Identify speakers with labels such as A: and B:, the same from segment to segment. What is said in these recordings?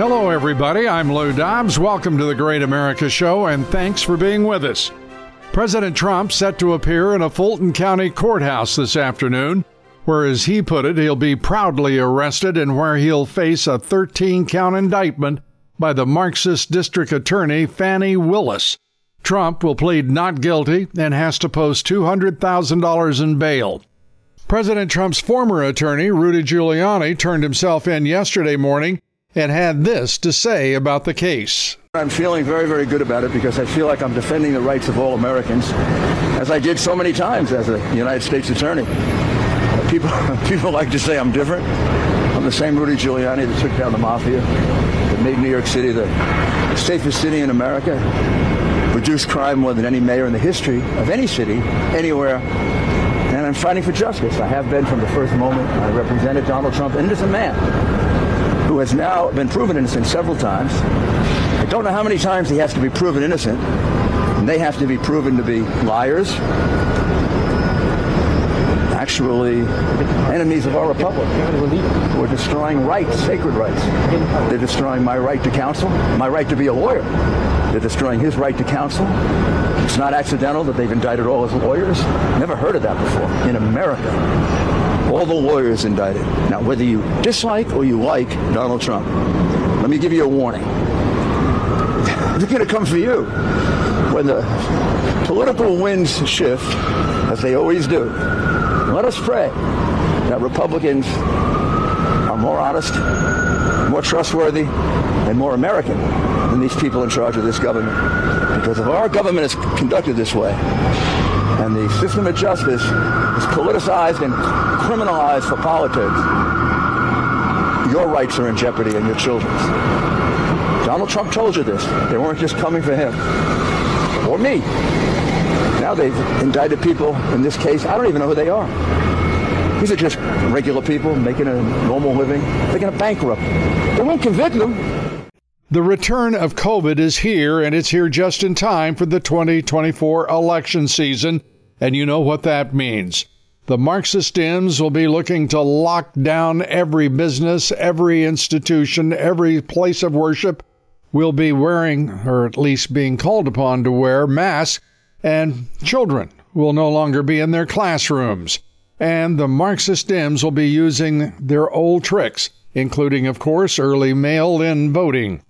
A: Hello, everybody. I'm Lou Dobbs. Welcome to the Great America Show, and thanks for being with us. President Trump set to appear in a Fulton County courthouse this afternoon, where, as he put it, he'll be proudly arrested and where he'll face a 13 count indictment by the Marxist District Attorney Fani Willis. Trump will plead not guilty and has to post $200,000 in bail. President Trump's former attorney, Rudy Giuliani, turned himself in yesterday morning and had this to say about the case.
B: I'm feeling very, very good about it because I feel like I'm defending the rights of all Americans, as I did so many times as a United States attorney. People, people like to say I'm different. I'm the same Rudy Giuliani that took down the mafia, that made New York City the safest city in America, reduced crime more than any mayor in the history of any city, anywhere. And I'm fighting for justice. I have been from the first moment. I represented Donald Trump, an innocent man has now been proven innocent several times. I don't know how many times he has to be proven innocent, and they have to be proven to be liars, actually enemies of our republic who are destroying rights, sacred rights. They're destroying my right to counsel, my right to be a lawyer. They're destroying his right to counsel. It's not accidental that they've indicted all his lawyers. Never heard of that before in America. All the lawyers indicted. Now, whether you dislike or you like Donald Trump, let me give you a warning. They're going to come for you when the political winds shift, as they always do. Let us pray that Republicans are more honest, more trustworthy, and more American than these people in charge of this government. Because if our government is conducted this way, and the system of justice is politicized and criminalized for politics, your rights are in jeopardy and your children's. Donald Trump told you this. They weren't just coming for him or me. Now they've indicted people in this case. I don't even know who they are. These are just regular people making a normal living. They're going to bankrupt. They won't convict them.
A: The return of COVID is here, and it's here just in time for the 2024 election season. And you know what that means. The Marxist Dems will be looking to lock down every business, every institution, every place of worship We'll be wearing, or at least being called upon to wear, masks, and children will no longer be in their classrooms. And the Marxist Dems will be using their old tricks, including, of course, early mail in voting.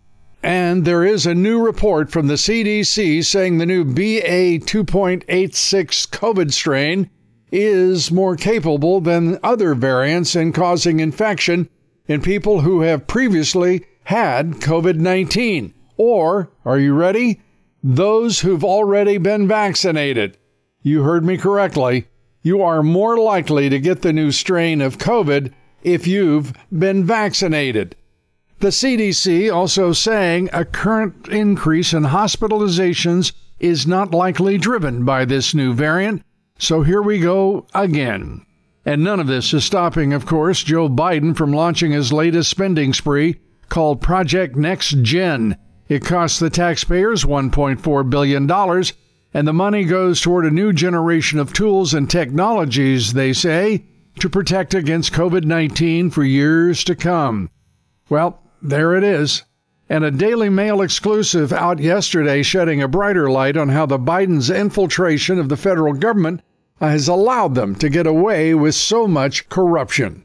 A: And there is a new report from the CDC saying the new BA 2.86 COVID strain is more capable than other variants in causing infection in people who have previously had COVID 19. Or, are you ready? Those who've already been vaccinated. You heard me correctly. You are more likely to get the new strain of COVID if you've been vaccinated. The CDC also saying a current increase in hospitalizations is not likely driven by this new variant. So here we go again. And none of this is stopping, of course, Joe Biden from launching his latest spending spree called Project Next Gen. It costs the taxpayers $1.4 billion, and the money goes toward a new generation of tools and technologies, they say, to protect against COVID 19 for years to come. Well, there it is. And a Daily Mail exclusive out yesterday shedding a brighter light on how the Biden's infiltration of the federal government has allowed them to get away with so much corruption.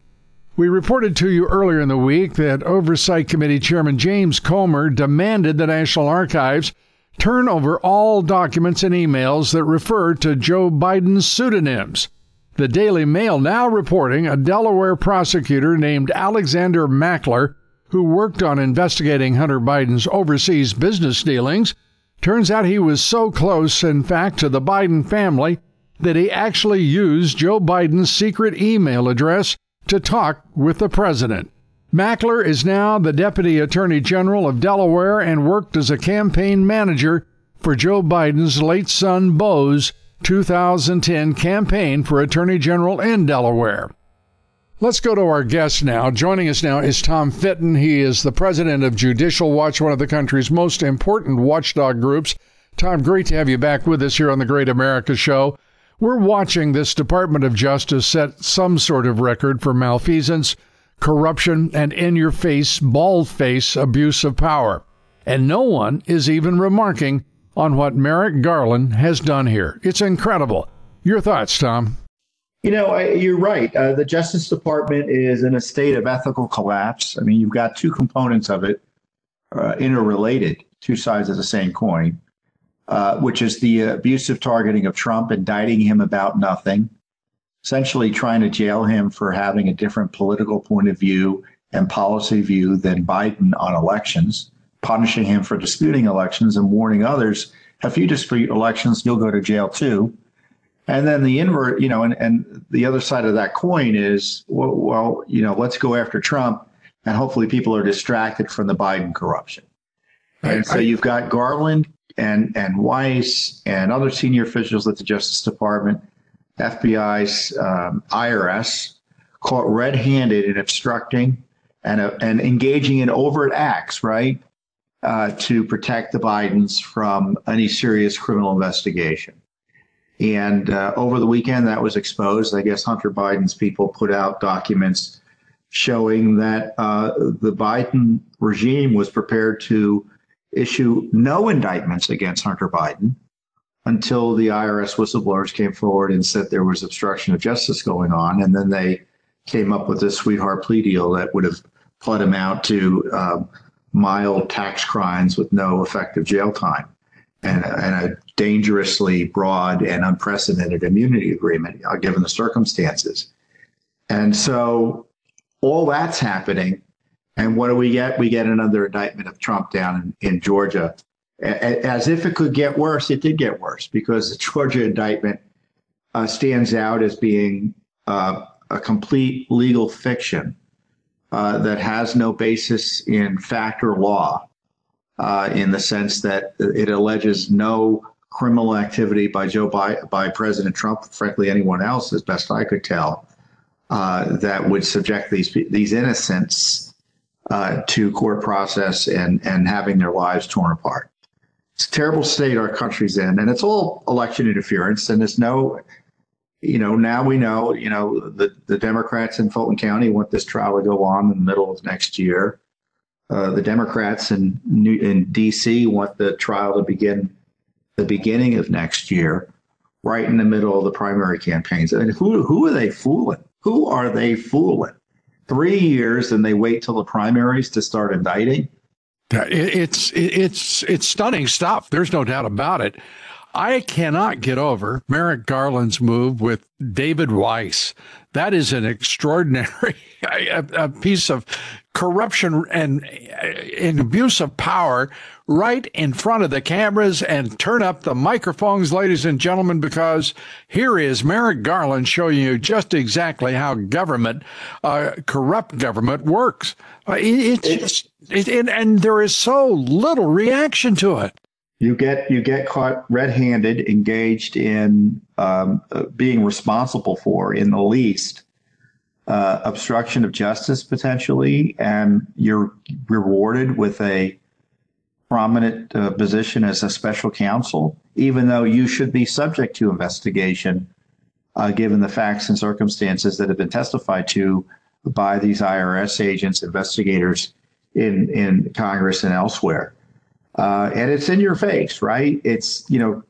A: We reported to you earlier in the week that Oversight Committee Chairman James Comer demanded the National Archives turn over all documents and emails that refer to Joe Biden's pseudonyms. The Daily Mail now reporting a Delaware prosecutor named Alexander Mackler who worked on investigating Hunter Biden's overseas business dealings, turns out he was so close, in fact, to the Biden family that he actually used Joe Biden's secret email address to talk with the president. Mackler is now the Deputy Attorney General of Delaware and worked as a campaign manager for Joe Biden's late son Beau's 2010 campaign for Attorney General in Delaware. Let's go to our guest now. Joining us now is Tom Fitton. He is the president of Judicial Watch, one of the country's most important watchdog groups. Tom, great to have you back with us here on the Great America Show. We're watching this Department of Justice set some sort of record for malfeasance, corruption, and in your face, bald face abuse of power. And no one is even remarking on what Merrick Garland has done here. It's incredible. Your thoughts, Tom?
C: You know, I, you're right. Uh, the Justice Department is in a state of ethical collapse. I mean, you've got two components of it uh, interrelated, two sides of the same coin, uh, which is the abusive targeting of Trump, indicting him about nothing, essentially trying to jail him for having a different political point of view and policy view than Biden on elections, punishing him for disputing elections and warning others if you dispute elections, you'll go to jail too and then the invert, you know, and, and the other side of that coin is, well, well, you know, let's go after Trump, and hopefully people are distracted from the Biden corruption. And so you've got Garland and and Weiss and other senior officials at the Justice Department, FBI's um, IRS, caught red-handed in obstructing and uh, and engaging in overt acts, right, uh, to protect the Bidens from any serious criminal investigation. And uh, over the weekend, that was exposed. I guess Hunter Biden's people put out documents showing that uh, the Biden regime was prepared to issue no indictments against Hunter Biden until the IRS whistleblowers came forward and said there was obstruction of justice going on. And then they came up with this sweetheart plea deal that would have pled him out to um, mild tax crimes with no effective jail time and, and a dangerously broad and unprecedented immunity agreement, uh, given the circumstances. And so all that's happening. And what do we get? We get another indictment of Trump down in, in Georgia. As if it could get worse, it did get worse because the Georgia indictment uh, stands out as being uh, a complete legal fiction uh, that has no basis in fact or law uh, in the sense that it alleges no criminal activity by Joe by, by President Trump, frankly, anyone else, as best I could tell, uh, that would subject these these innocents uh, to court process and and having their lives torn apart. It's a terrible state our country's in, and it's all election interference. And there's no, you know, now we know, you know, the the Democrats in Fulton County want this trial to go on in the middle of next year. Uh, the Democrats in in D.C. want the trial to begin the beginning of next year, right in the middle of the primary campaigns. I mean, who who are they fooling? Who are they fooling? Three years, and they wait till the primaries to start indicting.
A: It's it's it's stunning stuff. There's no doubt about it. I cannot get over Merrick Garland's move with David Weiss. That is an extraordinary a, a piece of corruption and, and abuse of power right in front of the cameras and turn up the microphones, ladies and gentlemen, because here is Merrick Garland showing you just exactly how government, uh, corrupt government works. Uh, it, it's just, it, and, and there is so little reaction to it
C: you get you get caught red-handed engaged in um, uh, being responsible for in the least uh, obstruction of justice potentially and you're rewarded with a prominent uh, position as a special counsel even though you should be subject to investigation uh, given the facts and circumstances that have been testified to by these IRS agents investigators in in Congress and elsewhere uh, and it's in your face, right? It's, you know,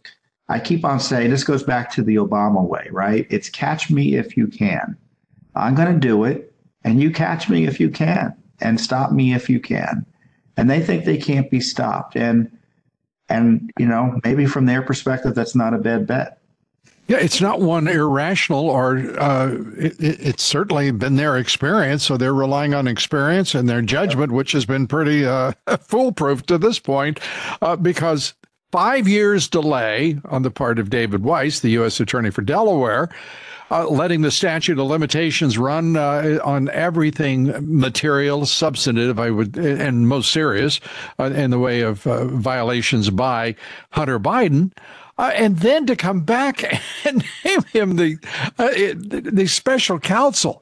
C: I keep on saying this goes back to the Obama way, right? It's catch me if you can. I'm going to do it, and you catch me if you can, and stop me if you can. And they think they can't be stopped. And, and, you know, maybe from their perspective, that's not a bad bet.
A: Yeah, it's not one irrational, or uh, it, it's certainly been their experience. So they're relying on experience and their judgment, which has been pretty uh, foolproof to this point, uh, because five years delay on the part of David Weiss, the U.S. Attorney for Delaware, uh, letting the statute of limitations run uh, on everything material, substantive, I would, and most serious uh, in the way of uh, violations by Hunter Biden. Uh, and then to come back and name him the uh, the special counsel.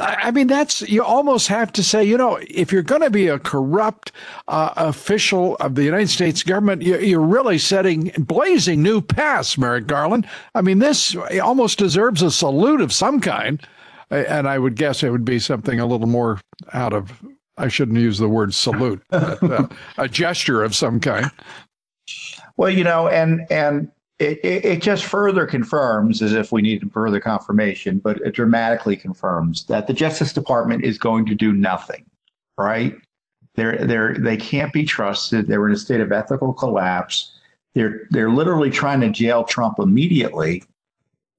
A: I mean, that's you almost have to say, you know, if you're going to be a corrupt uh, official of the United States government, you're really setting blazing new paths, Merrick Garland. I mean, this almost deserves a salute of some kind, and I would guess it would be something a little more out of. I shouldn't use the word salute, but, uh, a gesture of some kind.
C: Well, you know, and and it, it, just further confirms, as if we needed further confirmation, but it dramatically confirms that the Justice Department is going to do nothing, right? They're, they're, they can't be trusted. They're in a state of ethical collapse. They're, they're literally trying to jail Trump immediately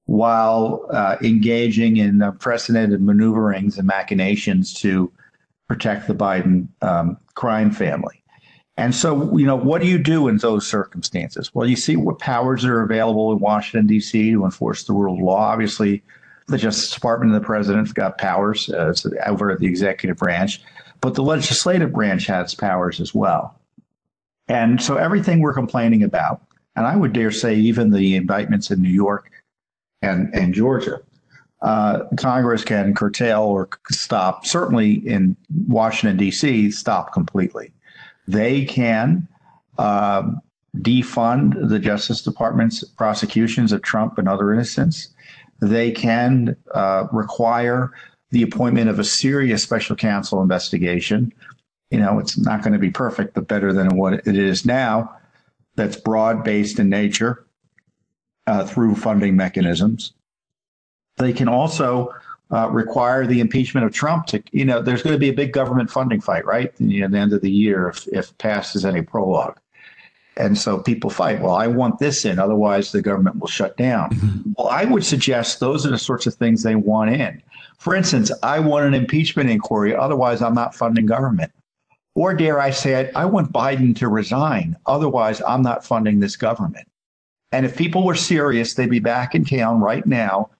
C: while uh, engaging in unprecedented maneuverings and machinations to protect the Biden um, crime family. And so, you know, what do you do in those circumstances? Well, you see what powers are available in Washington, D.C. to enforce the rule of law. Obviously, the Justice Department and the president's got powers uh, over the executive branch, but the legislative branch has powers as well. And so, everything we're complaining about, and I would dare say even the indictments in New York and, and Georgia, uh, Congress can curtail or stop, certainly in Washington, D.C., stop completely. They can uh, defund the Justice Department's prosecutions of Trump and other innocents. They can uh, require the appointment of a serious special counsel investigation. You know, it's not going to be perfect, but better than what it is now. That's broad based in nature uh, through funding mechanisms. They can also uh, require the impeachment of Trump to, you know, there's going to be a big government funding fight, right? at the end of the year, if, if past as any prologue. And so people fight, well, I want this in, otherwise the government will shut down. Mm-hmm. Well, I would suggest those are the sorts of things they want in. For instance, I want an impeachment inquiry, otherwise I'm not funding government. Or dare I say it, I want Biden to resign, otherwise I'm not funding this government. And if people were serious, they'd be back in town right now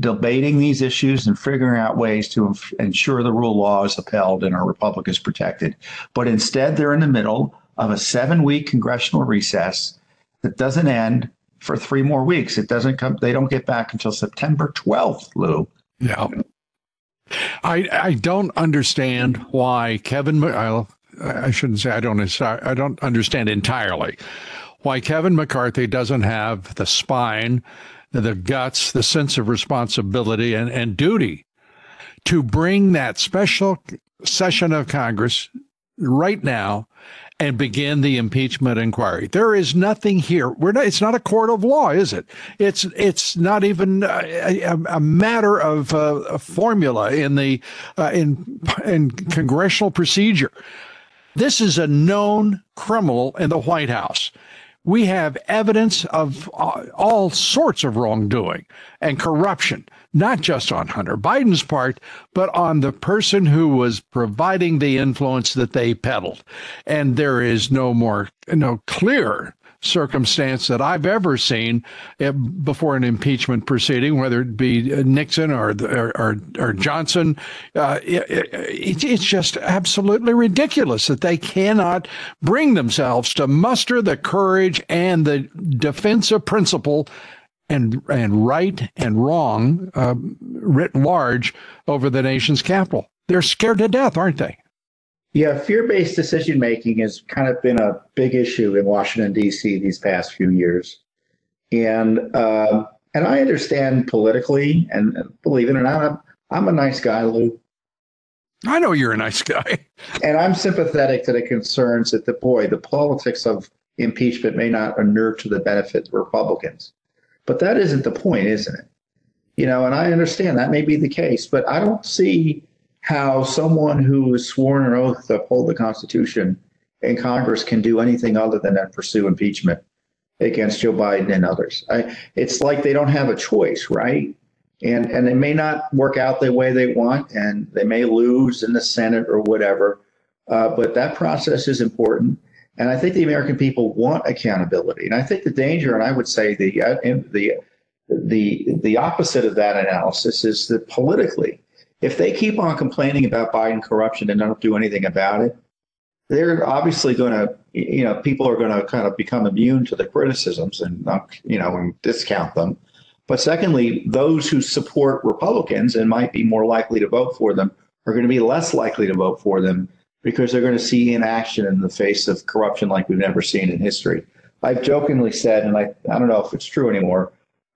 C: debating these issues and figuring out ways to ensure the rule of law is upheld and our republic is protected. But instead, they're in the middle of a seven week congressional recess that doesn't end for three more weeks. It doesn't come, they don't get back until September 12th, Lou.
A: Yeah. I, I don't understand why Kevin, I, I shouldn't say I don't, I don't understand entirely why Kevin McCarthy doesn't have the spine the guts, the sense of responsibility and, and duty to bring that special session of Congress right now and begin the impeachment inquiry. There is nothing here. We're not, it's not a court of law, is it? It's it's not even a, a matter of uh, a formula in the uh, in in congressional procedure. This is a known criminal in the White House we have evidence of uh, all sorts of wrongdoing and corruption, not just on Hunter Biden's part, but on the person who was providing the influence that they peddled. And there is no more, no clear circumstance that I've ever seen eh, before an impeachment proceeding, whether it be Nixon or or, or, Johnson. Uh, it, it, it's just absolutely ridiculous that they cannot bring themselves to muster the courage and the defense of principle and and right and wrong uh, writ large over the nation's capital. They're scared to death, aren't they?
C: Yeah, fear based decision making has kind of been a big issue in Washington, D.C. these past few years. And, uh, and I understand politically, and believe it or not, I'm, I'm a nice guy, Lou.
A: I know you're a nice guy.
C: and I'm sympathetic to the concerns that the boy, the politics of impeachment may not inure to the benefit of Republicans. But that isn't the point, isn't it? You know, and I understand that may be the case, but I don't see how someone who is sworn an oath to uphold the Constitution in Congress can do anything other than pursue impeachment against Joe Biden and others. I, it's like they don't have a choice, right? And and it may not work out the way they want, and they may lose in the Senate or whatever. Uh, but that process is important, and I think the American people want accountability. And I think the danger, and I would say the uh, the the the opposite of that analysis is that politically, if they keep on complaining about Biden corruption and don't do anything about it, they're obviously going to, you know, people are going to kind of become immune to the criticisms and not, you know, and discount them. But secondly, those who support Republicans and might be more likely to vote for them are going to be less likely to vote for them because they're going to see inaction in the face of corruption like we've never seen in history. I've jokingly said, and I, I don't know if it's true anymore,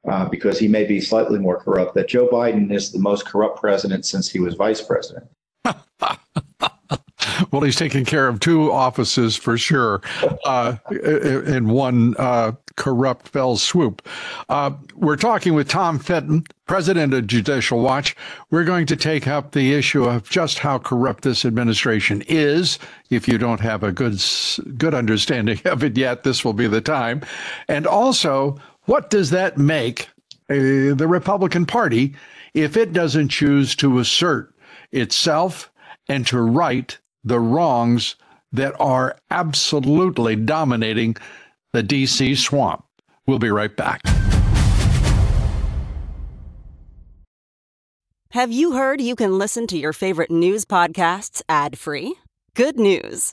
C: uh, because he may be slightly more corrupt, that Joe Biden is the most corrupt president since he was vice president.
A: well, he's taking care of two offices for sure uh, in one uh, corrupt fell swoop. Uh, we're talking with Tom Fitton, president of Judicial Watch. We're going to take up the issue of just how corrupt this administration is. If you don't have a good good understanding of it yet, this will be the time. And also, what does that make uh, the Republican Party if it doesn't choose to assert itself and to right the wrongs that are absolutely dominating the DC swamp. We'll be right back.
D: Have you heard you can listen to your favorite news podcasts ad free? Good news.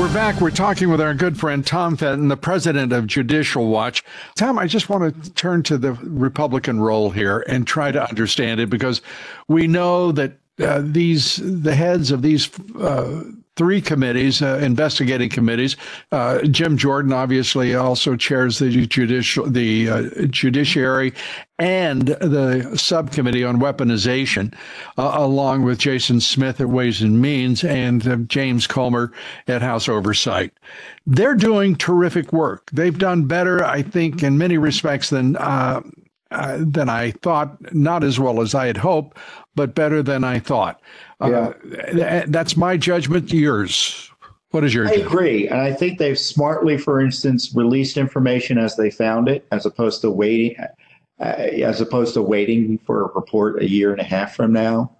A: We're back. We're talking with our good friend Tom Fitton, the president of Judicial Watch. Tom, I just want to turn to the Republican role here and try to understand it because we know that uh, these the heads of these uh, three committees, uh, investigating committees. Uh, Jim Jordan obviously also chairs the judicial, the uh, judiciary, and the subcommittee on weaponization, uh, along with Jason Smith at Ways and Means and uh, James Comer at House Oversight. They're doing terrific work. They've done better, I think, in many respects than. Uh, than I thought, not as well as I had hoped, but better than I thought. Uh, yeah. that's my judgment. Yours. What is your?
C: I agree, and I think they've smartly, for instance, released information as they found it, as opposed to waiting, uh, as opposed to waiting for a report a year and a half from now.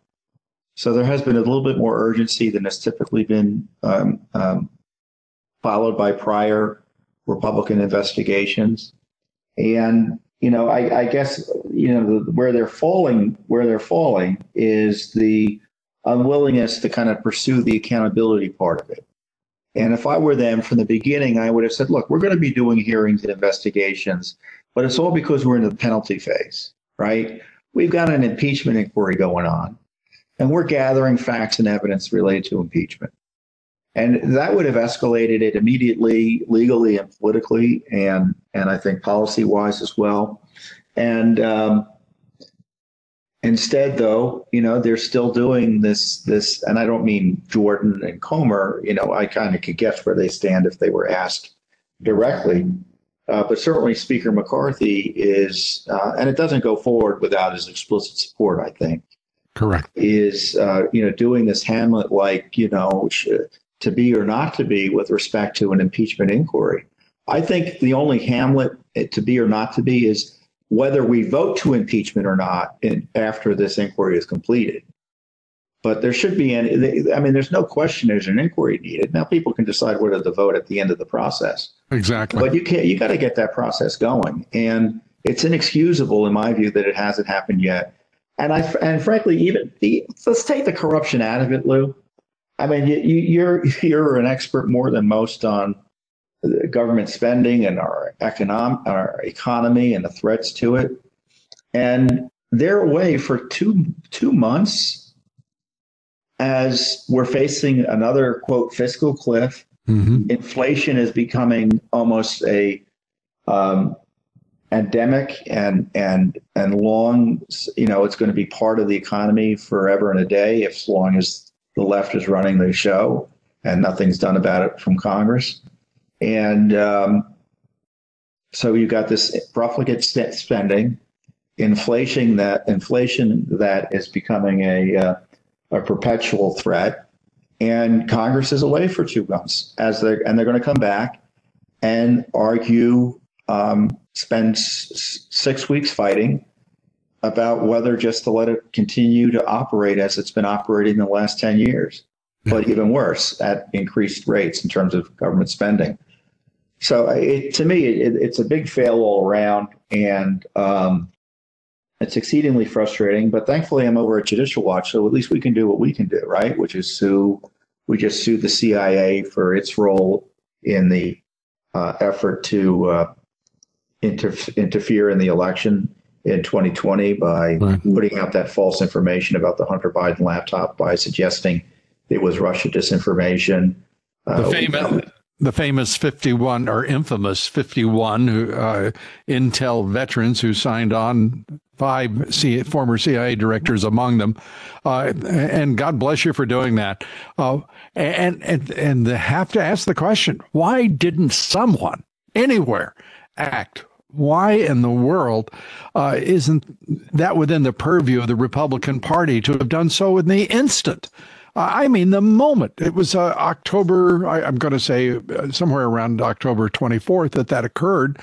C: So there has been a little bit more urgency than has typically been um, um, followed by prior Republican investigations, and you know, I, I guess you know the, where they're falling, where they're falling is the unwillingness to kind of pursue the accountability part of it. And if I were them from the beginning, I would have said, look, we're going to be doing hearings and investigations, but it's all because we're in the penalty phase, right? We've got an impeachment inquiry going on, and we're gathering facts and evidence related to impeachment. And that would have escalated it immediately, legally and politically, and and I think policy wise as well. And um, instead, though, you know, they're still doing this this, and I don't mean Jordan and Comer. You know, I kind of could guess where they stand if they were asked directly. Uh, but certainly, Speaker McCarthy is, uh, and it doesn't go forward without his explicit support. I think.
A: Correct.
C: Is uh, you know doing this Hamlet like you know to be or not to be with respect to an impeachment inquiry. I think the only Hamlet to be or not to be is whether we vote to impeachment or not in, after this inquiry is completed. But there should be any, I mean, there's no question there's an inquiry needed. Now people can decide whether to vote at the end of the process.
A: Exactly.
C: But you can't, you got to get that process going. And it's inexcusable, in my view, that it hasn't happened yet. And I, and frankly, even the, let's take the corruption out of it, Lou. I mean, you, you're you're an expert more than most on government spending and our economic our economy and the threats to it. And they're away for two two months, as we're facing another quote fiscal cliff. Mm-hmm. Inflation is becoming almost a um, endemic and and and long. You know, it's going to be part of the economy forever and a day, if as long as the left is running the show and nothing's done about it from Congress. And um, so you got this profligate spending, inflation that inflation that is becoming a uh, a perpetual threat, and Congress is away for two months as they and they're going to come back and argue, um, spend s- six weeks fighting about whether just to let it continue to operate as it's been operating in the last ten years, but even worse at increased rates in terms of government spending. So it, to me, it, it's a big fail all around, and um, it's exceedingly frustrating. But thankfully, I'm over at Judicial Watch, so at least we can do what we can do, right? Which is sue. We just sued the CIA for its role in the uh, effort to uh, inter- interfere in the election in 2020 by right. putting out that false information about the Hunter Biden laptop by suggesting it was Russia disinformation.
A: Uh, the famous, the famous 51 or infamous 51 who, uh, Intel veterans who signed on, five C- former CIA directors among them. Uh, and God bless you for doing that. Uh, and, and, and have to ask the question why didn't someone anywhere act? Why in the world uh, isn't that within the purview of the Republican Party to have done so in the instant? I mean, the moment it was uh, October, I, am going to say uh, somewhere around October 24th that that occurred.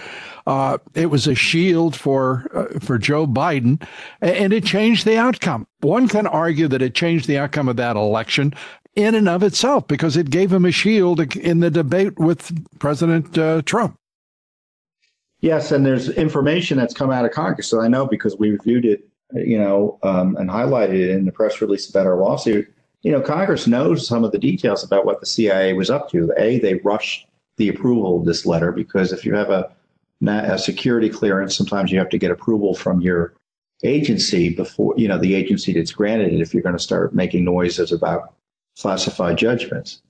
A: Uh, it was a shield for uh, for Joe Biden, and it changed the outcome. One can argue that it changed the outcome of that election in and of itself because it gave him a shield in the debate with President uh, Trump.
C: Yes, and there's information that's come out of Congress. So I know because we reviewed it, you know, um, and highlighted it in the press release about our lawsuit you know, Congress knows some of the details about what the CIA was up to. A, they rushed the approval of this letter because if you have a, a security clearance, sometimes you have to get approval from your agency before, you know, the agency that's granted it if you're going to start making noises about classified judgments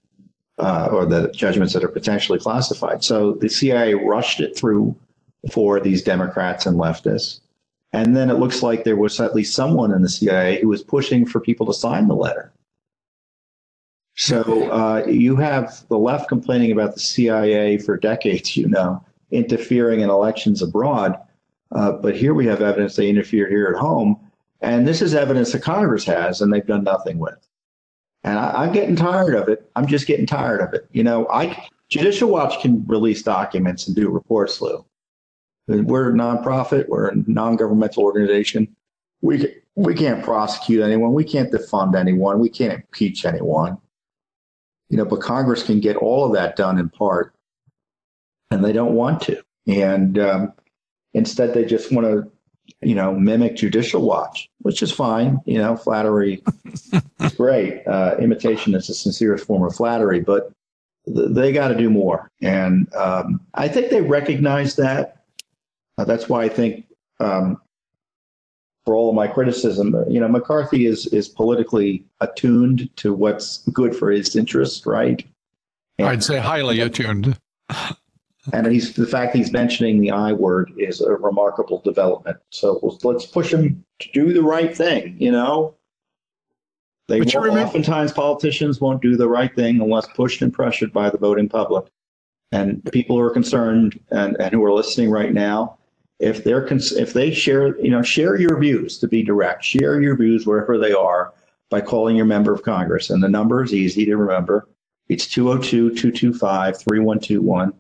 C: uh, or the judgments that are potentially classified. So the CIA rushed it through for these Democrats and leftists. And then it looks like there was at least someone in the CIA who was pushing for people to sign the letter. So uh, you have the left complaining about the CIA for decades, you know, interfering in elections abroad. Uh, but here we have evidence they interfered here at home. And this is evidence that Congress has, and they've done nothing with. And I, am getting tired of it. I'm just getting tired of it. You know, I Judicial Watch can release documents and do reports, Lou. We're a nonprofit. We're a non-governmental organization. We we can't prosecute anyone. We can't defund anyone. We can't impeach anyone you know, but Congress can get all of that done in part, and they don't want to. And um, instead, they just want to, you know, mimic Judicial Watch, which is fine. You know, flattery is great. Uh, imitation is the sincerest form of flattery, but th- they got to do more. And um, I think they recognize that. Uh, that's why I think um, for all of my criticism, you know, McCarthy is is politically attuned to what's good for his interest, right?
A: And, I'd say highly attuned.
C: and he's the fact he's mentioning the I word is a remarkable development. So let's push him to do the right thing. You know, they won't, remember- oftentimes politicians won't do the right thing unless pushed and pressured by the voting public. And people who are concerned and, and who are listening right now, if they're if they share you know share your views to be direct. Share your views wherever they are by calling your member of congress. And the number is easy to remember. It's 202-225-3121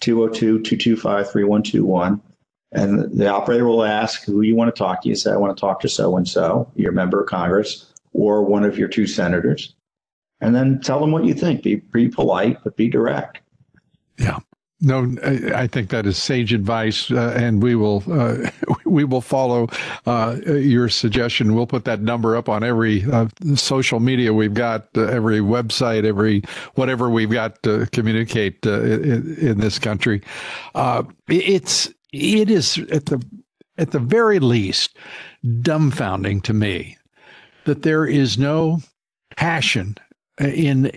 C: 202-225-3121 and the operator will ask who you want to talk to. You say i want to talk to so and so your member of congress or one of your two senators. And then tell them what you think. Be, be polite but be direct.
A: Yeah no, I think that is sage advice, uh, and we will uh, we will follow uh, your suggestion. We'll put that number up on every uh, social media we've got, uh, every website, every whatever we've got to communicate uh, in, in, this country. it's it is at the at the very least dumbfounding to me that there is no passion in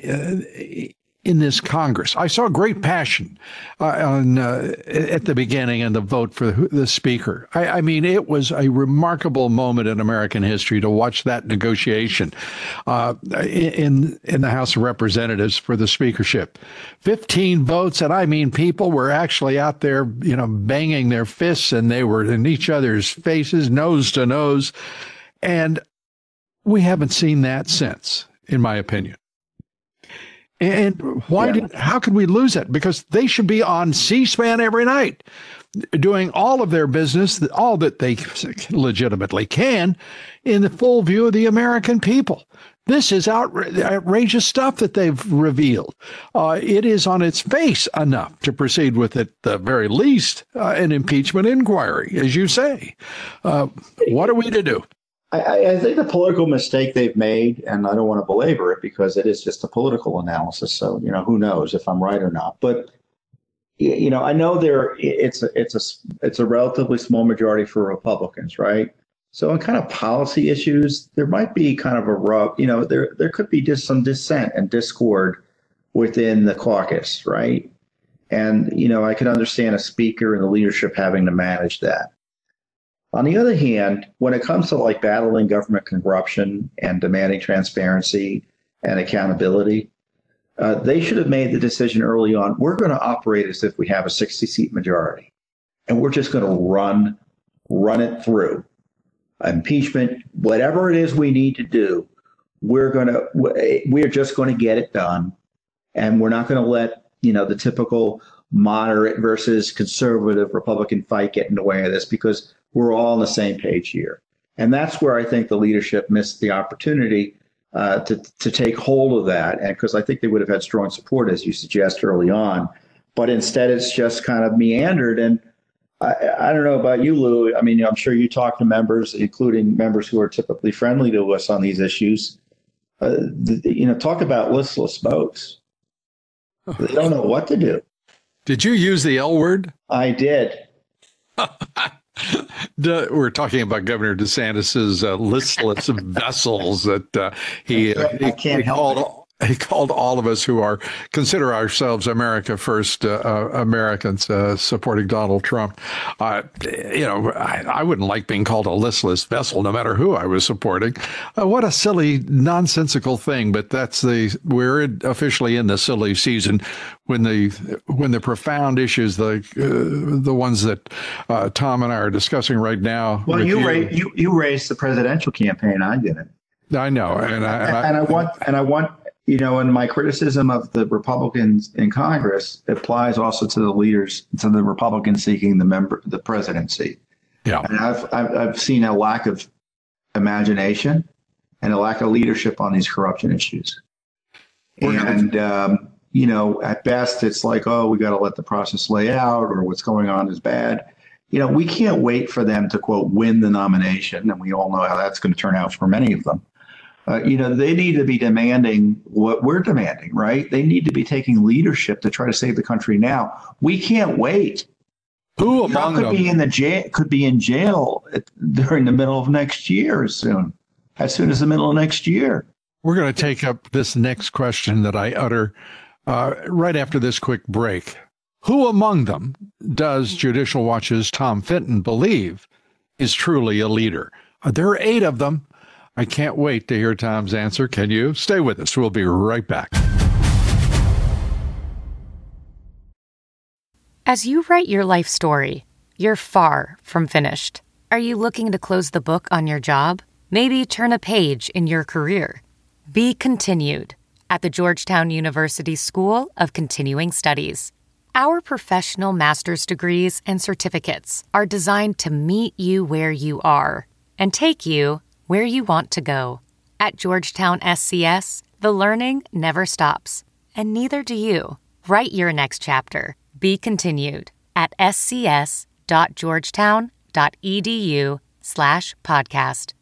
A: in this Congress. I saw great passion uh, on uh, at the beginning in the vote for the Speaker. I, I, mean, it was a remarkable moment in American history to watch that negotiation uh, in in the House of Representatives for the speakership. Fifteen votes, and I mean, people were actually out there, you know, banging their fists, and they were in each other's faces, nose to nose, and we haven't seen that since, in my opinion. And why yeah. did, how could we lose it? Because they should be on C-SPAN every night doing all of their business, all that they legitimately can in the full view of the American people. This is outrageous stuff that they've revealed. Uh, it is on its face enough to proceed with, at the very least, uh, an impeachment inquiry, as you say. Uh, what are we to do?
C: I, I, think the political mistake they've made, and I don't want to belabor it because it is just a political analysis. So you know, who knows if I'm right or not? But you know, I know there it's a it's a it's a relatively small majority for Republicans, right? So in kind of policy issues, there might be kind of a rub. You know, there there could be just some dissent and discord within the caucus, right? And you know, I can understand a speaker and the leadership having to manage that. On the other hand, when it comes to like battling government corruption and demanding transparency and accountability, uh, they should have made the decision early on. We're going to operate as if we have a 60 seat majority, and we're just going to run run it through impeachment, whatever it is we need to do. We're going to we're just going to get it done, and we're not going to let you know the typical moderate versus conservative Republican fight get in the way of this because we're all on the same page here. And that's where I think the leadership missed the opportunity uh, to, to take hold of that. And because I think they would have had strong support, as you suggest early on. But instead, it's just kind of meandered. And I, I don't know about you, Lou. I mean, I'm sure you talk to members, including members who are typically friendly to us on these issues. Uh, the, you know, talk about listless votes. They don't know what to do.
A: Did you use the L word?
C: I did.
A: we're talking about Governor DeSantis's uh, listless vessels that uh, he,
C: I can't, I can't he called
A: he called all of us who are consider ourselves America First uh, uh, Americans uh, supporting Donald Trump. Uh, you know, I, I, wouldn't like being called a listless vessel, no matter who I was supporting. Uh, what a silly, nonsensical thing! But that's the we're officially in the silly season when the when the profound issues, the uh, the ones that Tom and I are discussing right now.
C: Well, you, you. Ra- you you raised the presidential campaign. I didn't.
A: I know, and I,
C: and I, and I want and I want you know, and my criticism of the Republicans in Congress applies also to the leaders, to the Republicans seeking the member, the presidency.
A: Yeah,
C: and I've, I've I've seen a lack of imagination and a lack of leadership on these corruption issues. and um, you know, at best, it's like, oh, we got to let the process lay out, or what's going on is bad. You know, we can't wait for them to quote win the nomination, and we all know how that's going to turn out for many of them. Uh, you know, they need to be demanding what we're demanding, right? They need to be taking leadership to try to save the country now. We can't wait.
A: Who among
C: could
A: them
C: be in the jail? Could be in jail at, during the middle of next year, as soon as soon as the middle of next year.
A: We're going to take up this next question that I utter uh, right after this quick break. Who among them does Judicial Watch's Tom Fitton believe is truly a leader? There are eight of them. I can't wait to hear Tom's answer. Can you? Stay with us. We'll be right back.
E: As you write your life story, you're far from finished. Are you looking to close the book on your job? Maybe turn a page in your career? Be continued at the Georgetown University School of Continuing Studies. Our professional master's degrees and certificates are designed to meet you where you are and take you where you want to go. At Georgetown SCS, the learning never stops, and neither do you. Write your next chapter. Be continued at scs.georgetown.edu slash podcast.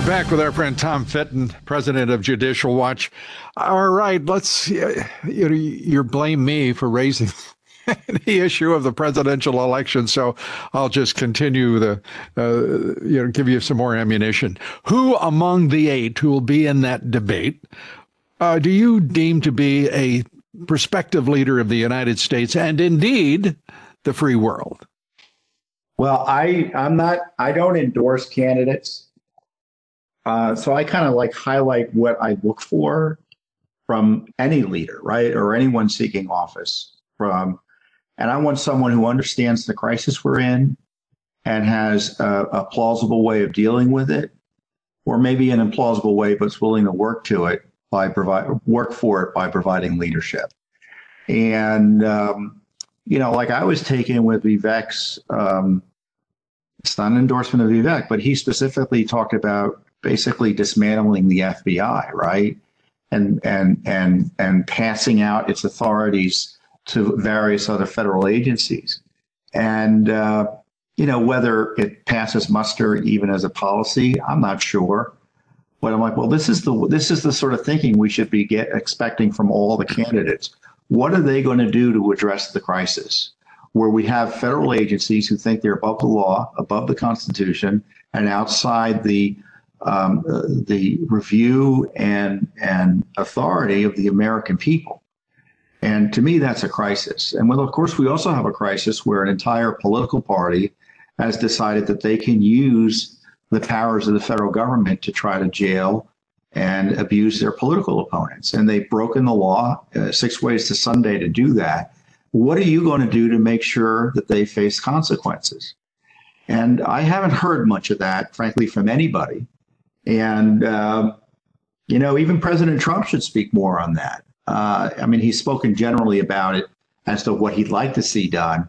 A: We're back with our friend Tom Fitton, president of Judicial Watch. All right, let's, uh, you, know, you blame me for raising the issue of the presidential election, so I'll just continue the, uh, you know, give you some more ammunition. Who among the eight who will be in that debate uh, do you deem to be a prospective leader of the United States and indeed the free world?
C: Well, I I'm not I don't endorse candidates, uh, so I kind of like highlight what I look for from any leader, right, or anyone seeking office. From and I want someone who understands the crisis we're in and has a, a plausible way of dealing with it, or maybe an implausible way, but is willing to work to it by provide work for it by providing leadership. And um, you know, like I was taken with Vivek's. Um, it's not an endorsement of Vivek, but he specifically talked about basically dismantling the FBI, right? And and and and passing out its authorities to various other federal agencies. And, uh, you know, whether it passes muster even as a policy, I'm not sure. But I'm like, well, this is the this is the sort of thinking we should be get, expecting from all the candidates. What are they going to do to address the crisis? Where we have federal agencies who think they're above the law, above the Constitution, and outside the um, the review and and authority of the American people. And to me, that's a crisis. And well, of course, we also have a crisis where an entire political party has decided that they can use the powers of the federal government to try to jail and abuse their political opponents. And they've broken the law, uh, six ways to Sunday to do that. What are you going to do to make sure that they face consequences? And I haven't heard much of that, frankly, from anybody. And, uh, you know, even President Trump should speak more on that. Uh, I mean, he's spoken generally about it as to what he'd like to see done.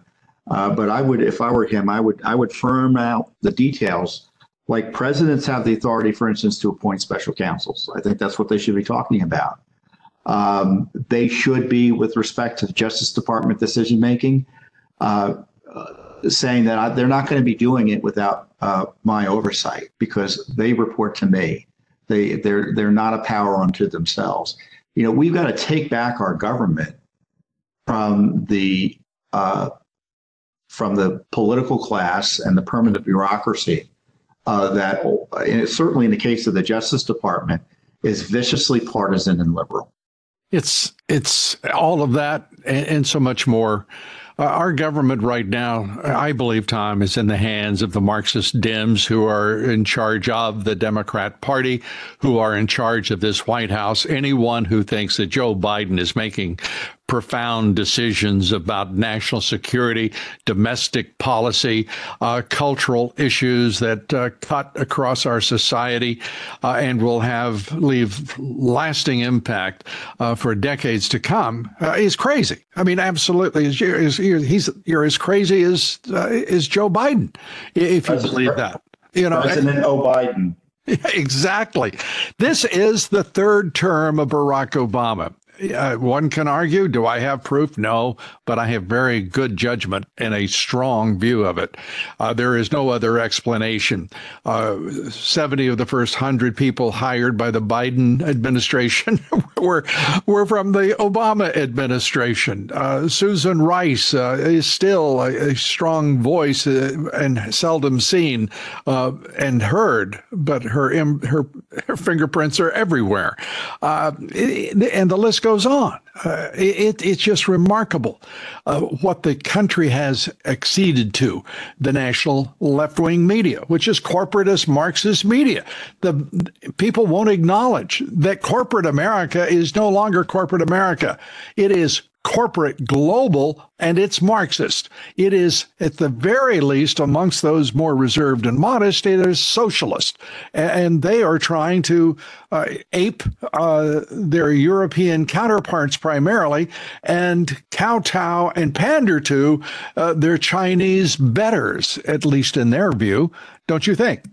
C: Uh, but I would, if I were him, I would I would firm out the details. Like presidents have the authority, for instance, to appoint special counsels. I think that's what they should be talking about. Um, they should be, with respect to the Justice Department decision making, uh, uh, saying that I, they're not going to be doing it without uh, my oversight because they report to me. They they're they're not a power unto themselves you know, we've got to take back our government from the uh, from the political class and the permanent bureaucracy uh, that, certainly in the case of the Justice Department, is viciously partisan and liberal.
A: It's it's all of that and, and so much more. Uh, our government right now, I believe, Tom, is in the hands of the Marxist Dems who are in charge of the Democrat Party, who are in charge of this White House. Anyone who thinks that Joe Biden is making profound decisions about national security, domestic policy, uh, cultural issues that uh, cut across our society uh, and will have leave lasting impact uh, for decades to come uh, is crazy. I mean, absolutely, is, is, he's you're as crazy as uh, is Joe Biden, if you President, believe that.
C: You know, President O. Biden.
A: Exactly. This is the third term of Barack Obama uh, one can argue, do I have proof? No, but I have very good judgment and a strong view of it. Uh, there is no other explanation. Uh, 70 of the first 100 people hired by the Biden administration were, were from the Obama administration. Uh, Susan Rice uh, is still a, a strong voice uh, and seldom seen and heard, but her, her, her fingerprints are everywhere. and the list goes goes on. Uh, it, it's just remarkable uh, what the country has acceded to the national left wing media, which is corporatist Marxist media. The people won't acknowledge that corporate America is no longer corporate America. It is corporate global and it's Marxist. It is, at the very least, amongst those more reserved and modest, it is socialist. And they are trying to uh, ape uh, their European counterparts primarily and kowtow and pander to uh, their Chinese betters, at least in their view. Don't you think?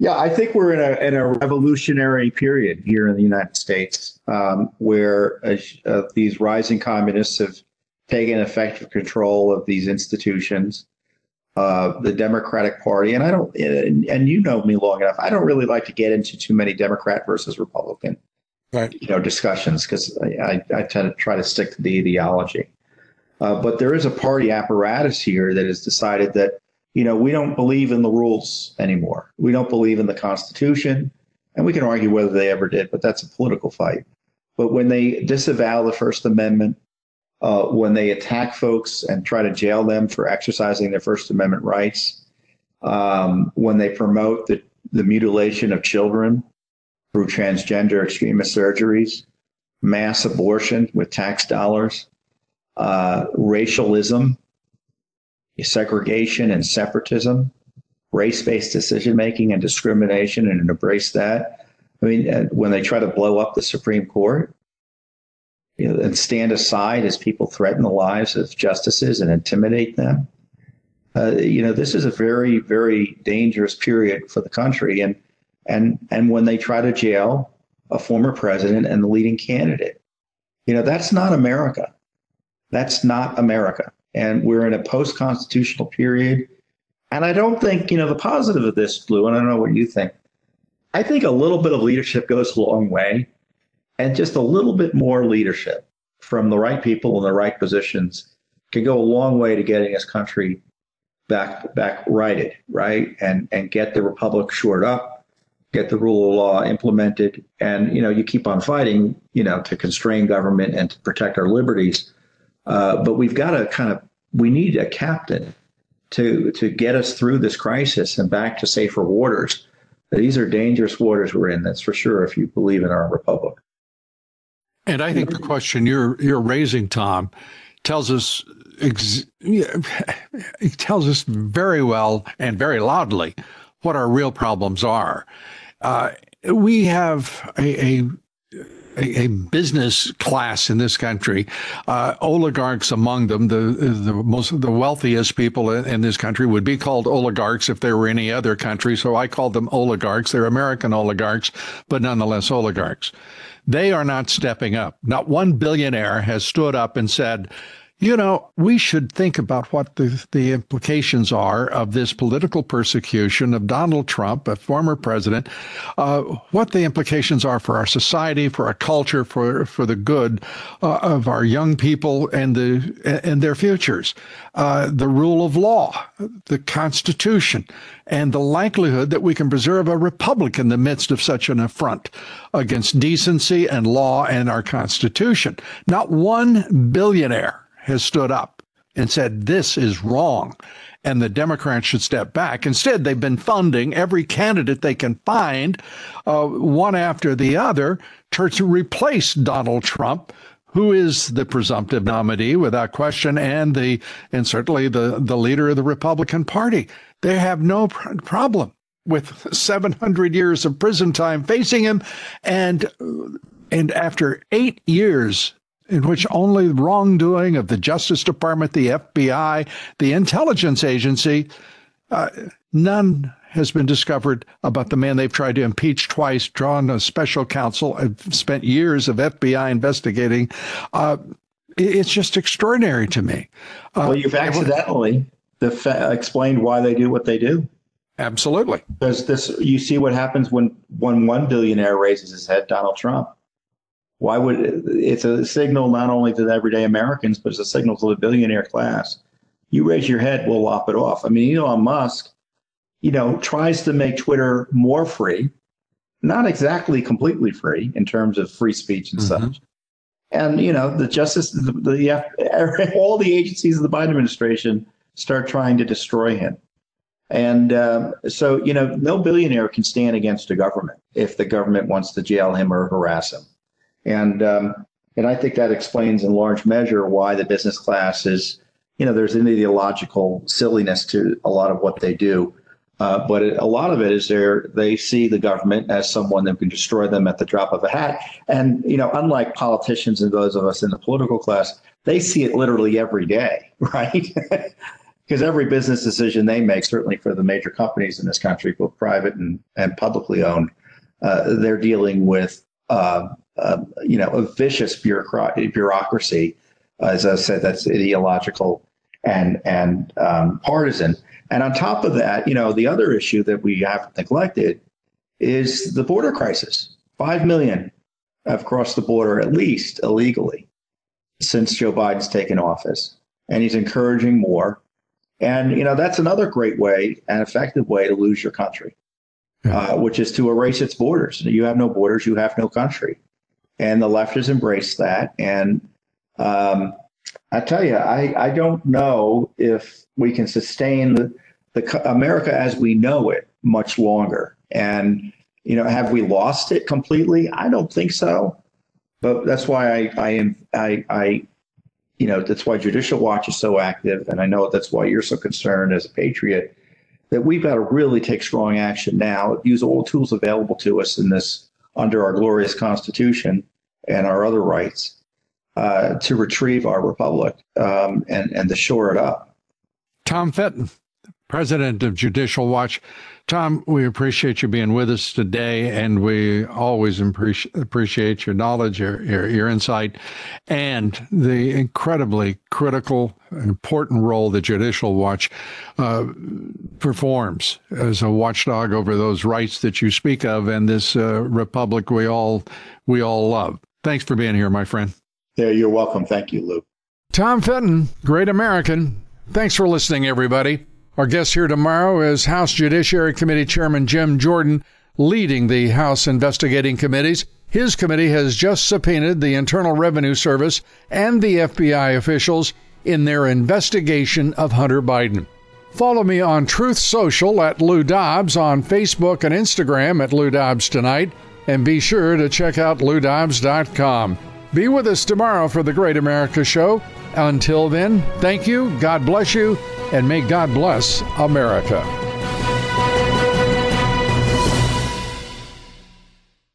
C: Yeah, I think we're in a in a revolutionary period here in the United States, um, where uh, these rising communists have taken effective control of these institutions. Uh, the Democratic Party, and I don't, and, and, you know me long enough. I don't really like to get into too many Democrat versus Republican, right. you know, discussions because I, I, I tend to try to stick to the ideology. Uh, but there is a party apparatus here that has decided that, you know, we don't believe in the rules anymore. We don't believe in the Constitution. And we can argue whether they ever did, but that's a political fight. But when they disavow the First Amendment, uh, when they attack folks and try to jail them for exercising their First Amendment rights, um, when they promote the, the mutilation of children through transgender extremist surgeries, mass abortion with tax dollars, uh, racialism, segregation and separatism, race based decision making and discrimination, and embrace that. I mean, uh, when they try to blow up the Supreme Court, you know, and stand aside as people threaten the lives of justices and intimidate them. Uh, you know, this is a very, very dangerous period for the country. And and and when they try to jail a former president and the leading candidate, you know, that's not America. That's not America. And we're in a post-constitutional period. And I don't think, you know, the positive of this, Lou, and I don't know what you think. I think a little bit of leadership goes a long way and just a little bit more leadership from the right people in the right positions can go a long way to getting this country back back righted, right? And and get the republic shored up, get the rule of law implemented, and you know you keep on fighting, you know, to constrain government and to protect our liberties. Uh, but we've got to kind of we need a captain to to get us through this crisis and back to safer waters. These are dangerous waters we're in. That's for sure. If you believe in our republic.
A: And I think the question you're you're raising, Tom, tells us ex- it tells us very well and very loudly what our real problems are. Uh, we have a, a a, a, business class in this country, uh, oligarchs among them, the the most the wealthiest people in, in, this country would be called oligarchs if they were any other country. So I call them oligarchs. They're American oligarchs, but nonetheless oligarchs. They are not stepping up. Not one billionaire has stood up and said, you know, we should think about what the, the implications are of this political persecution of Donald Trump, a former president, uh, what the implications are for our society, for our culture, for for the good uh, of our young people and the and their futures, uh, the rule of law, the Constitution, and the likelihood that we can preserve a republic in the midst of such an affront against decency and law and our Constitution. Not one billionaire has stood up and said, this is wrong. And the Democrats should step back. Instead, they've been funding every candidate they can find, uh, one after the other, to, to replace Donald Trump, who is the presumptive nominee without question, and the and certainly the the leader of the Republican Party. They have no pr- problem with 700 years of prison time facing him, and and after eight years in which only wrongdoing of the Justice Department, the FBI, the intelligence agency, uh, none has been discovered about the man they've tried to impeach twice, drawn a special counsel, and spent years of FBI investigating. Uh, it's just extraordinary to me.
C: Uh, well, you've accidentally fa- explained why they do what they do.
A: Absolutely.
C: Because this, you see what happens when when one billionaire raises his head, Donald Trump why would it's a signal not only to the everyday Americans, but it's a signal to the billionaire class. You raise your head, we'll lop it off. I mean, Elon Musk, you know, tries to make Twitter more free, not exactly completely free in terms of free speech and mm-hmm. such. And you know, the justice, the, the all the agencies of the Biden administration start trying to destroy him. And um, so, you know, no billionaire can stand against a government if the government wants to jail him or harass him. And um, and I think that explains in large measure why the business class is, you know, there's an ideological silliness to a lot of what they do. Uh, but it, a lot of it is there they see the government as someone that can destroy them at the drop of a hat. And you know, unlike politicians and those of us in the political class, they see it literally every day, right? because every business decision they make, certainly for the major companies in this country, both private and, and publicly owned, uh, they're dealing with uh, uh, you know, a vicious bureaucracy. As I said, that's ideological and and um, partisan. And on top of that, you know, the other issue that we have neglected is the border crisis. Five million have crossed the border at least illegally since Joe Biden's taken office. and he's encouraging more. And you know that's another great way and effective way to lose your country, uh, which is to erase its borders. You have no borders, you have no country, and the left has embraced that. And um, I tell you, I, I don't know if we can sustain the, the America as we know it much longer. And you know, have we lost it completely? I don't think so. But that's why I I am I I you know, that's why Judicial Watch is so active. And I know that's why you're so concerned as a patriot that we've got to really take strong action now, use all the tools available to us in this under our glorious Constitution and our other rights uh, to retrieve our republic um, and, and to shore it up.
A: Tom Fitton, president of Judicial Watch. Tom, we appreciate you being with us today, and we always appreciate your knowledge, your, your, your insight, and the incredibly critical important role that Judicial Watch uh, performs as a watchdog over those rights that you speak of and this uh, republic we all we all love. Thanks for being here, my friend.
C: Yeah, you're welcome. Thank you, Lou.
A: Tom Fitton, great American. Thanks for listening, everybody. Our guest here tomorrow is House Judiciary Committee Chairman Jim Jordan, leading the House investigating committees. His committee has just subpoenaed the Internal Revenue Service and the FBI officials in their investigation of Hunter Biden. Follow me on Truth Social at Lou Dobbs, on Facebook and Instagram at Lou Dobbs Tonight, and be sure to check out loudobbs.com. Be with us tomorrow for the Great America Show. Until then, thank you, God bless you, and may God bless America.